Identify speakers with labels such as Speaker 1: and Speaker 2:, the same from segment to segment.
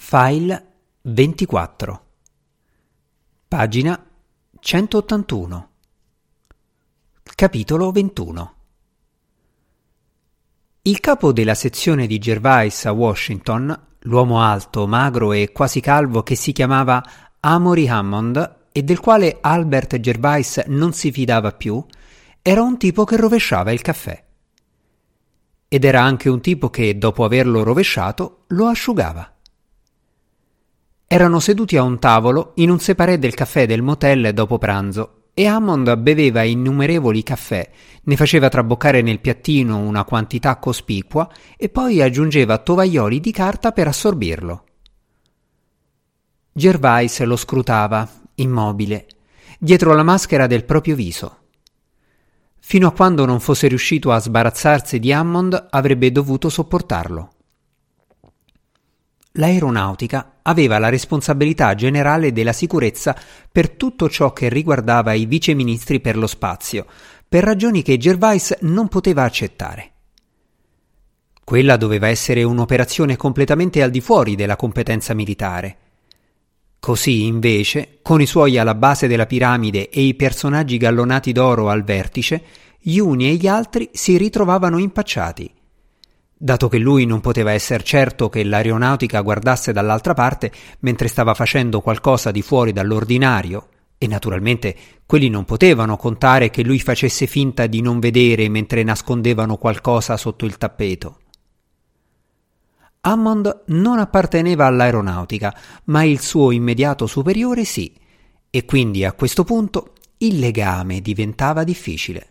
Speaker 1: File 24 Pagina 181 Capitolo 21 Il capo della sezione di Gervais a Washington, l'uomo alto, magro e quasi calvo che si chiamava Amory Hammond e del quale Albert Gervais non si fidava più, era un tipo che rovesciava il caffè. Ed era anche un tipo che, dopo averlo rovesciato, lo asciugava. Erano seduti a un tavolo in un separé del caffè del motel dopo pranzo e Hammond beveva innumerevoli caffè, ne faceva traboccare nel piattino una quantità cospicua e poi aggiungeva tovaglioli di carta per assorbirlo. Gervais lo scrutava, immobile, dietro la maschera del proprio viso. Fino a quando non fosse riuscito a sbarazzarsi di Hammond avrebbe dovuto sopportarlo. L'aeronautica aveva la responsabilità generale della sicurezza per tutto ciò che riguardava i viceministri per lo spazio, per ragioni che Gervais non poteva accettare. Quella doveva essere un'operazione completamente al di fuori della competenza militare. Così, invece, con i suoi alla base della piramide e i personaggi gallonati d'oro al vertice, gli uni e gli altri si ritrovavano impacciati. Dato che lui non poteva essere certo che l'aeronautica guardasse dall'altra parte mentre stava facendo qualcosa di fuori dall'ordinario, e naturalmente quelli non potevano contare che lui facesse finta di non vedere mentre nascondevano qualcosa sotto il tappeto. Hammond non apparteneva all'aeronautica, ma il suo immediato superiore sì, e quindi a questo punto il legame diventava difficile.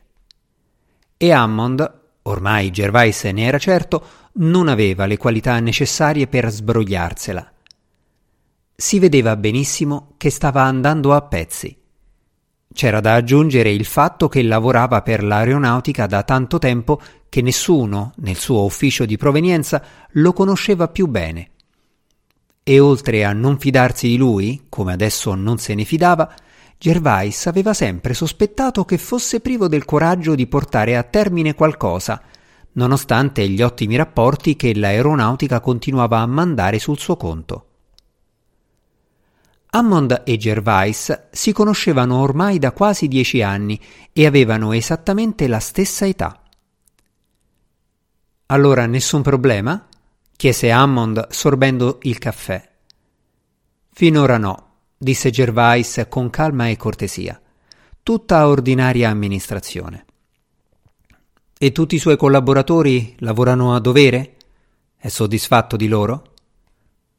Speaker 1: E Hammond, ormai Gervais ne era certo, non aveva le qualità necessarie per sbrogliarsela. Si vedeva benissimo che stava andando a pezzi. C'era da aggiungere il fatto che lavorava per l'aeronautica da tanto tempo che nessuno, nel suo ufficio di provenienza, lo conosceva più bene. E oltre a non fidarsi di lui, come adesso non se ne fidava, Gervais aveva sempre sospettato che fosse privo del coraggio di portare a termine qualcosa, nonostante gli ottimi rapporti che l'aeronautica continuava a mandare sul suo conto. Hammond e Gervais si conoscevano ormai da quasi dieci anni e avevano esattamente la stessa età. Allora nessun problema? chiese Hammond sorbendo il caffè. Finora no, disse Gervais con calma e cortesia. Tutta ordinaria amministrazione. E tutti i suoi collaboratori lavorano a dovere? È soddisfatto di loro?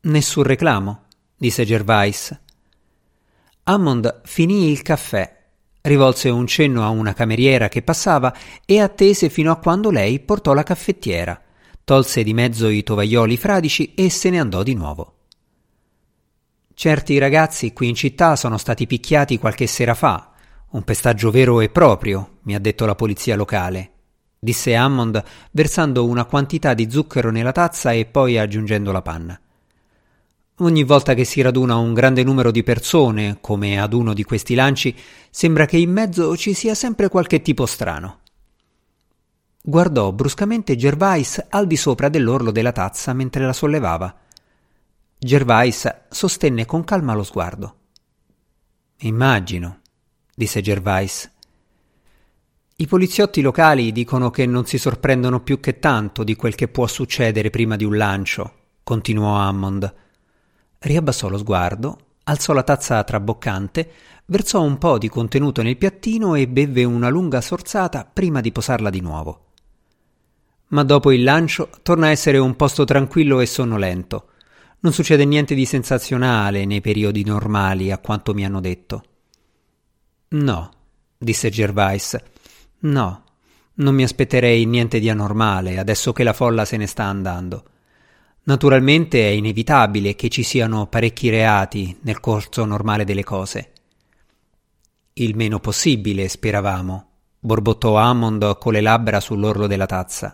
Speaker 1: Nessun reclamo, disse Gervais. Hammond finì il caffè rivolse un cenno a una cameriera che passava e attese fino a quando lei portò la caffettiera, tolse di mezzo i tovaglioli fradici e se ne andò di nuovo. Certi ragazzi qui in città sono stati picchiati qualche sera fa, un pestaggio vero e proprio, mi ha detto la polizia locale, disse Hammond versando una quantità di zucchero nella tazza e poi aggiungendo la panna. Ogni volta che si raduna un grande numero di persone, come ad uno di questi lanci, sembra che in mezzo ci sia sempre qualche tipo strano. Guardò bruscamente Gervais al di sopra dell'orlo della tazza mentre la sollevava. Gervais sostenne con calma lo sguardo. Immagino, disse Gervais. I poliziotti locali dicono che non si sorprendono più che tanto di quel che può succedere prima di un lancio, continuò Hammond riabbassò lo sguardo, alzò la tazza traboccante, versò un po' di contenuto nel piattino e bevve una lunga sorzata prima di posarla di nuovo. Ma dopo il lancio torna a essere un posto tranquillo e sonnolento. Non succede niente di sensazionale nei periodi normali, a quanto mi hanno detto. No, disse Gervais. No, non mi aspetterei niente di anormale adesso che la folla se ne sta andando. Naturalmente è inevitabile che ci siano parecchi reati nel corso normale delle cose. Il meno possibile, speravamo, borbottò Hammond con le labbra sull'orlo della tazza.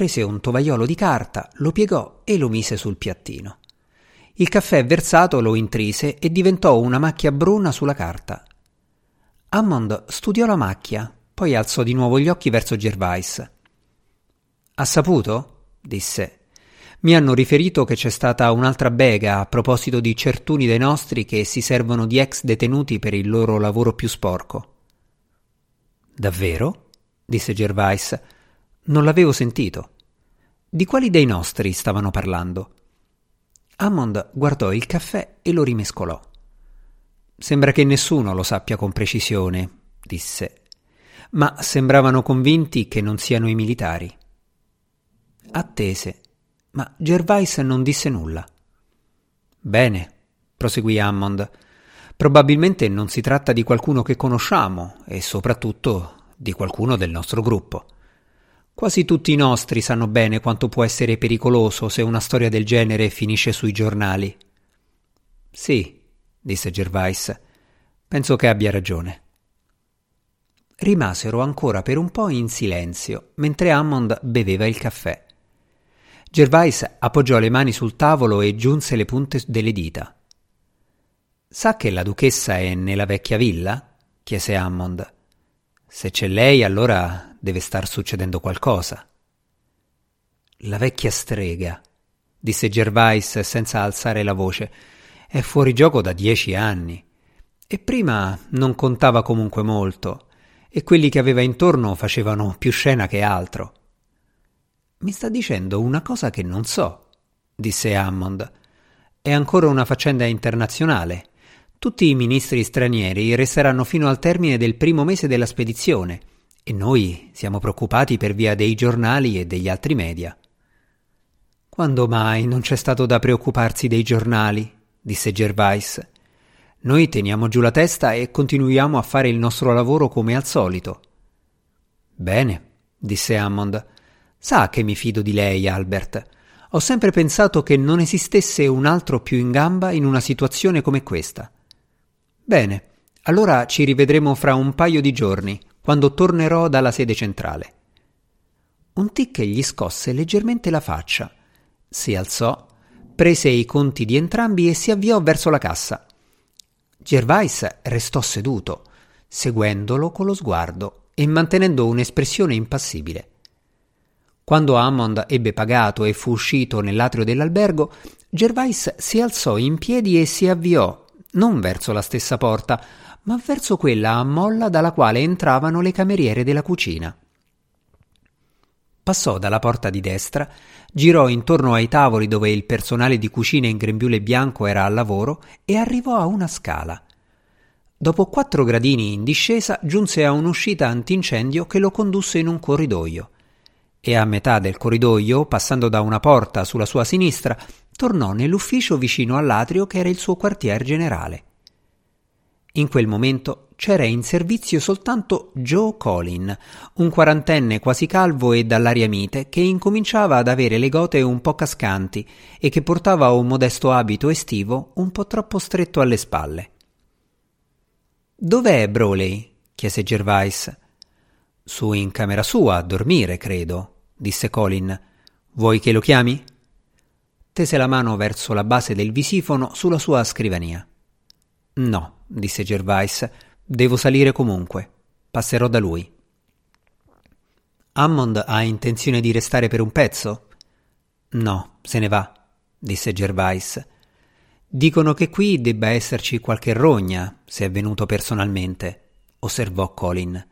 Speaker 1: Prese un tovagliolo di carta, lo piegò e lo mise sul piattino. Il caffè versato lo intrise e diventò una macchia bruna sulla carta. Hammond studiò la macchia, poi alzò di nuovo gli occhi verso Gervais. Ha saputo? disse Mi hanno riferito che c'è stata un'altra bega a proposito di certuni dei nostri che si servono di ex detenuti per il loro lavoro più sporco. Davvero? disse Gervais. Non l'avevo sentito. Di quali dei nostri stavano parlando? Hammond guardò il caffè e lo rimescolò. Sembra che nessuno lo sappia con precisione, disse, ma sembravano convinti che non siano i militari. Attese, ma Gervais non disse nulla. Bene, proseguì Hammond. Probabilmente non si tratta di qualcuno che conosciamo e soprattutto di qualcuno del nostro gruppo. Quasi tutti i nostri sanno bene quanto può essere pericoloso se una storia del genere finisce sui giornali. Sì, disse Gervais. Penso che abbia ragione. Rimasero ancora per un po' in silenzio, mentre Hammond beveva il caffè. Gervais appoggiò le mani sul tavolo e giunse le punte delle dita. Sa che la duchessa è nella vecchia villa? chiese Hammond. Se c'è lei, allora deve star succedendo qualcosa. La vecchia strega, disse Gervais senza alzare la voce. È fuori gioco da dieci anni. E prima non contava comunque molto, e quelli che aveva intorno facevano più scena che altro. Mi sta dicendo una cosa che non so, disse Hammond. È ancora una faccenda internazionale. Tutti i ministri stranieri resteranno fino al termine del primo mese della spedizione e noi siamo preoccupati per via dei giornali e degli altri media. Quando mai non c'è stato da preoccuparsi dei giornali? disse Gervais. Noi teniamo giù la testa e continuiamo a fare il nostro lavoro come al solito. Bene, disse Hammond. Sa che mi fido di lei, Albert. Ho sempre pensato che non esistesse un altro più in gamba in una situazione come questa. Bene, allora ci rivedremo fra un paio di giorni, quando tornerò dalla sede centrale. Un tic gli scosse leggermente la faccia. Si alzò prese i conti di entrambi e si avviò verso la cassa. Gervais restò seduto, seguendolo con lo sguardo e mantenendo un'espressione impassibile. Quando Hammond ebbe pagato e fu uscito nell'atrio dell'albergo, Gervais si alzò in piedi e si avviò, non verso la stessa porta, ma verso quella a molla dalla quale entravano le cameriere della cucina. Passò dalla porta di destra, girò intorno ai tavoli dove il personale di cucina in grembiule bianco era al lavoro e arrivò a una scala. Dopo quattro gradini in discesa giunse a un'uscita antincendio che lo condusse in un corridoio. E a metà del corridoio, passando da una porta sulla sua sinistra, tornò nell'ufficio vicino all'atrio che era il suo quartier generale. In quel momento c'era in servizio soltanto Joe Colin, un quarantenne quasi calvo e dall'aria mite, che incominciava ad avere le gote un po' cascanti e che portava un modesto abito estivo un po' troppo stretto alle spalle. Dov'è Broley? chiese Gervais. Su in camera sua a dormire, credo, disse Colin. Vuoi che lo chiami? Tese la mano verso la base del visifono sulla sua scrivania. No, disse Gervais Devo salire comunque. Passerò da lui. Hammond ha intenzione di restare per un pezzo? No, se ne va, disse Gervais. Dicono che qui debba esserci qualche rogna, se è venuto personalmente, osservò Colin.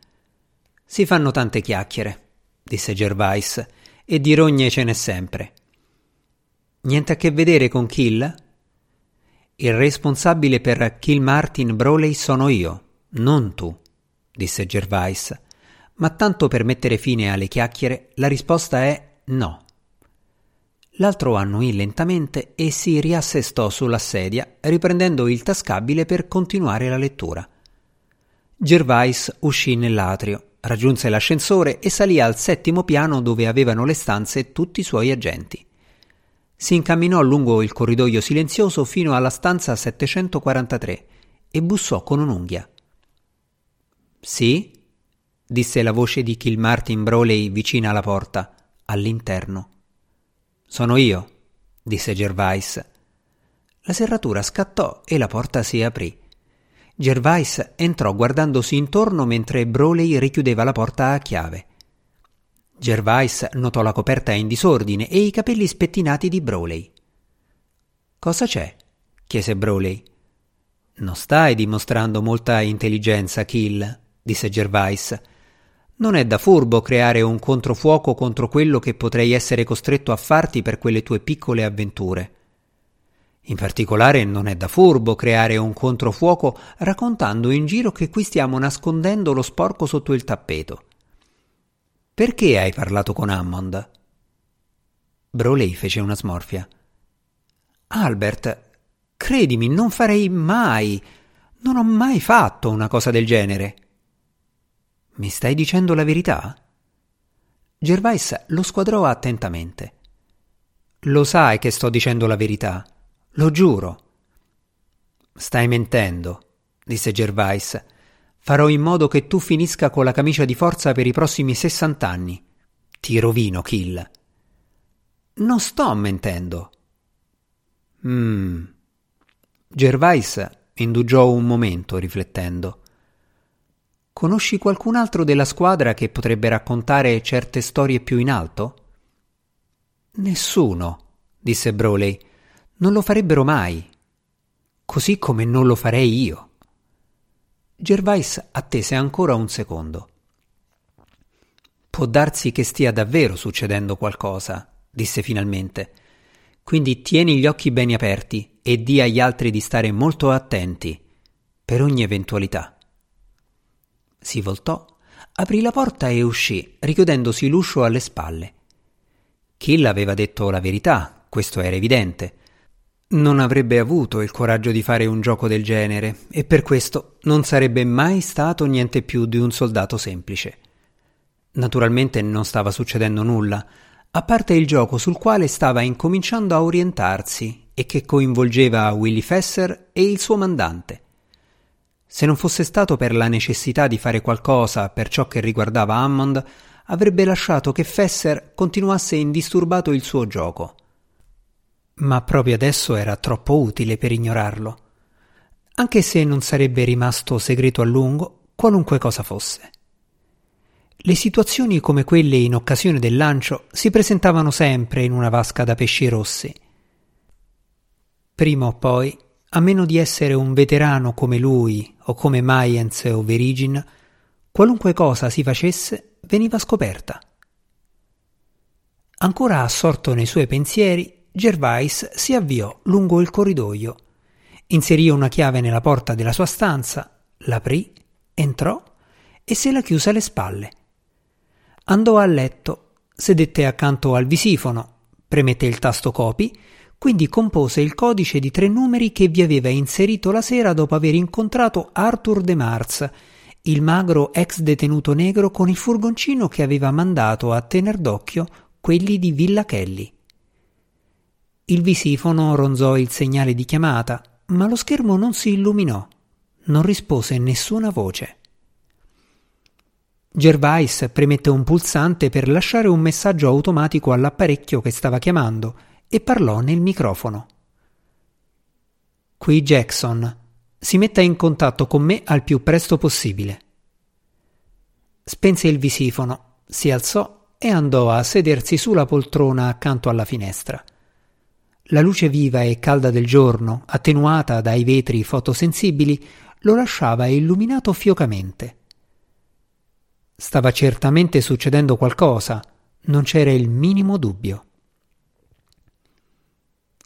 Speaker 1: Si fanno tante chiacchiere, disse Gervais, e di rogne ce n'è sempre. Niente a che vedere con Kill? Il responsabile per Kill Martin Broley sono io, non tu, disse Gervais, ma tanto per mettere fine alle chiacchiere la risposta è no. L'altro annui lentamente e si riassestò sulla sedia, riprendendo il tascabile per continuare la lettura. Gervais uscì nell'atrio, raggiunse l'ascensore e salì al settimo piano dove avevano le stanze tutti i suoi agenti. Si incamminò lungo il corridoio silenzioso fino alla stanza 743 e bussò con un'unghia. Sì? disse la voce di Kilmartin Broley vicina alla porta, all'interno. Sono io, disse Gervais. La serratura scattò e la porta si aprì. Gervais entrò guardandosi intorno mentre Broley richiudeva la porta a chiave. Gervais notò la coperta in disordine e i capelli spettinati di Broley. Cosa c'è? chiese Broley. Non stai dimostrando molta intelligenza, Kill, disse Gervais. Non è da furbo creare un controfuoco contro quello che potrei essere costretto a farti per quelle tue piccole avventure. In particolare non è da furbo creare un controfuoco raccontando in giro che qui stiamo nascondendo lo sporco sotto il tappeto. Perché hai parlato con Hammond? Broley fece una smorfia. Albert, credimi, non farei mai. Non ho mai fatto una cosa del genere. Mi stai dicendo la verità? Gervais lo squadrò attentamente. Lo sai che sto dicendo la verità, lo giuro. Stai mentendo, disse Gervais Farò in modo che tu finisca con la camicia di forza per i prossimi sessant'anni. Ti rovino, Kill. Non sto mentendo. Mmm. Gervais indugiò un momento riflettendo. Conosci qualcun altro della squadra che potrebbe raccontare certe storie più in alto? Nessuno, disse Broley. Non lo farebbero mai. Così come non lo farei io. Gervais attese ancora un secondo. Può darsi che stia davvero succedendo qualcosa, disse finalmente. Quindi tieni gli occhi bene aperti e di agli altri di stare molto attenti per ogni eventualità. Si voltò, aprì la porta e uscì, richiudendosi l'uscio alle spalle. Kill aveva detto la verità, questo era evidente. Non avrebbe avuto il coraggio di fare un gioco del genere e per questo non sarebbe mai stato niente più di un soldato semplice. Naturalmente non stava succedendo nulla, a parte il gioco sul quale stava incominciando a orientarsi e che coinvolgeva Willy Fesser e il suo mandante. Se non fosse stato per la necessità di fare qualcosa per ciò che riguardava Hammond, avrebbe lasciato che Fesser continuasse indisturbato il suo gioco ma proprio adesso era troppo utile per ignorarlo, anche se non sarebbe rimasto segreto a lungo qualunque cosa fosse. Le situazioni come quelle in occasione del lancio si presentavano sempre in una vasca da pesci rossi. Prima o poi, a meno di essere un veterano come lui o come Mayens o Verigin, qualunque cosa si facesse veniva scoperta. Ancora assorto nei suoi pensieri, Gervais si avviò lungo il corridoio, inserì una chiave nella porta della sua stanza, l'aprì, entrò e se la chiuse alle spalle. Andò a letto, sedette accanto al visifono, premette il tasto copy, quindi compose il codice di tre numeri che vi aveva inserito la sera dopo aver incontrato Arthur De Mars, il magro ex detenuto negro con il furgoncino che aveva mandato a tener d'occhio quelli di Villa Kelly. Il visifono ronzò il segnale di chiamata, ma lo schermo non si illuminò. Non rispose nessuna voce. Gervais premette un pulsante per lasciare un messaggio automatico all'apparecchio che stava chiamando e parlò nel microfono. Qui Jackson. Si metta in contatto con me al più presto possibile. Spense il visifono, si alzò e andò a sedersi sulla poltrona accanto alla finestra. La luce viva e calda del giorno, attenuata dai vetri fotosensibili, lo lasciava illuminato fiocamente. Stava certamente succedendo qualcosa, non c'era il minimo dubbio.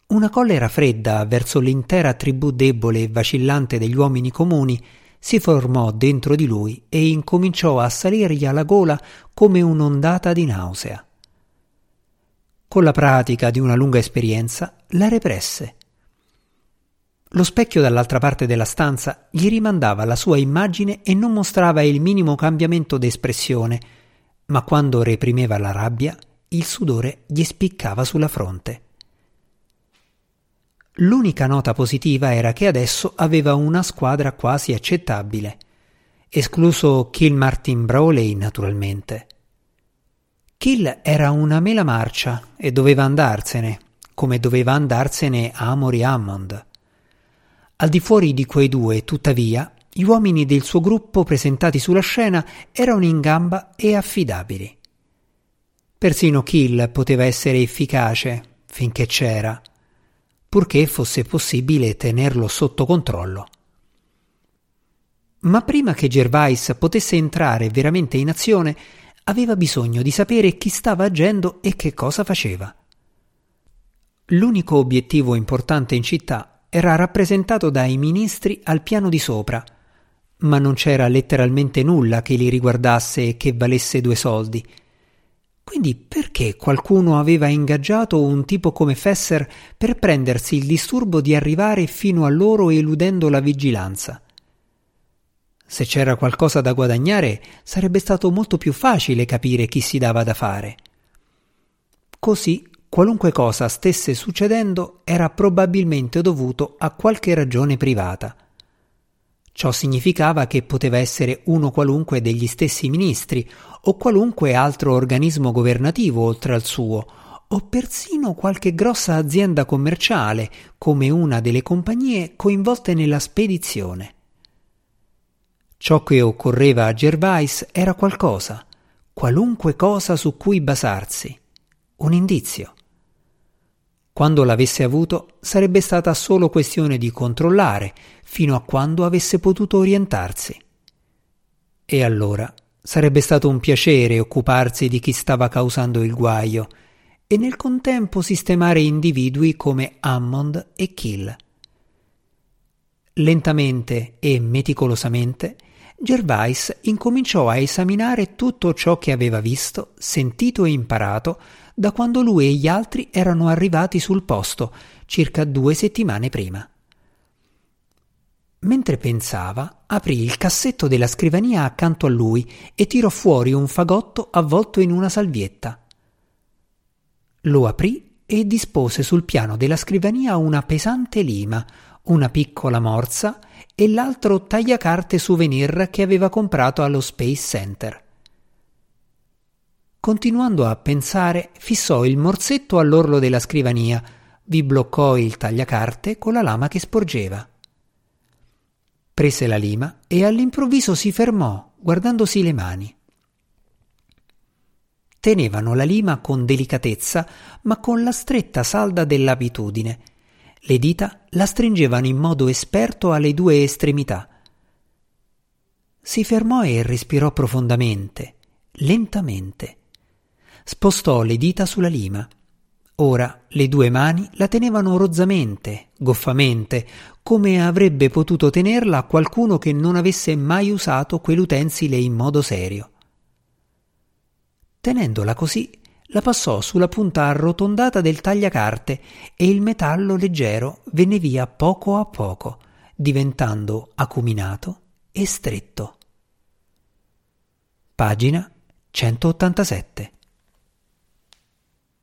Speaker 1: Una collera fredda verso l'intera tribù debole e vacillante degli uomini comuni si formò dentro di lui e incominciò a salirgli alla gola come un'ondata di nausea con la pratica di una lunga esperienza, la represse. Lo specchio dall'altra parte della stanza gli rimandava la sua immagine e non mostrava il minimo cambiamento d'espressione, ma quando reprimeva la rabbia, il sudore gli spiccava sulla fronte. L'unica nota positiva era che adesso aveva una squadra quasi accettabile, escluso Kill Martin Browley naturalmente. Kill era una mela marcia e doveva andarsene, come doveva andarsene Amory Hammond. Al di fuori di quei due, tuttavia, gli uomini del suo gruppo presentati sulla scena erano in gamba e affidabili. Persino Kill poteva essere efficace finché c'era, purché fosse possibile tenerlo sotto controllo. Ma prima che Gervais potesse entrare veramente in azione, aveva bisogno di sapere chi stava agendo e che cosa faceva. L'unico obiettivo importante in città era rappresentato dai ministri al piano di sopra, ma non c'era letteralmente nulla che li riguardasse e che valesse due soldi. Quindi perché qualcuno aveva ingaggiato un tipo come Fesser per prendersi il disturbo di arrivare fino a loro eludendo la vigilanza? Se c'era qualcosa da guadagnare, sarebbe stato molto più facile capire chi si dava da fare. Così, qualunque cosa stesse succedendo era probabilmente dovuto a qualche ragione privata. Ciò significava che poteva essere uno qualunque degli stessi ministri o qualunque altro organismo governativo oltre al suo, o persino qualche grossa azienda commerciale come una delle compagnie coinvolte nella spedizione. Ciò che occorreva a Gervais era qualcosa, qualunque cosa su cui basarsi, un indizio. Quando l'avesse avuto sarebbe stata solo questione di controllare fino a quando avesse potuto orientarsi. E allora sarebbe stato un piacere occuparsi di chi stava causando il guaio e nel contempo sistemare individui come Hammond e Kill. Lentamente e meticolosamente Gervais incominciò a esaminare tutto ciò che aveva visto, sentito e imparato da quando lui e gli altri erano arrivati sul posto, circa due settimane prima. Mentre pensava, aprì il cassetto della scrivania accanto a lui e tirò fuori un fagotto avvolto in una salvietta. Lo aprì e dispose sul piano della scrivania una pesante lima, una piccola morsa e l'altro tagliacarte souvenir che aveva comprato allo Space Center. Continuando a pensare, fissò il morsetto all'orlo della scrivania, vi bloccò il tagliacarte con la lama che sporgeva. Prese la lima e all'improvviso si fermò, guardandosi le mani. Tenevano la lima con delicatezza, ma con la stretta salda dell'abitudine, le dita la stringevano in modo esperto alle due estremità. Si fermò e respirò profondamente, lentamente. Spostò le dita sulla lima. Ora le due mani la tenevano rozzamente, goffamente, come avrebbe potuto tenerla qualcuno che non avesse mai usato quell'utensile in modo serio. Tenendola così, la passò sulla punta arrotondata del tagliacarte e il metallo leggero venne via poco a poco, diventando acuminato e stretto. Pagina 187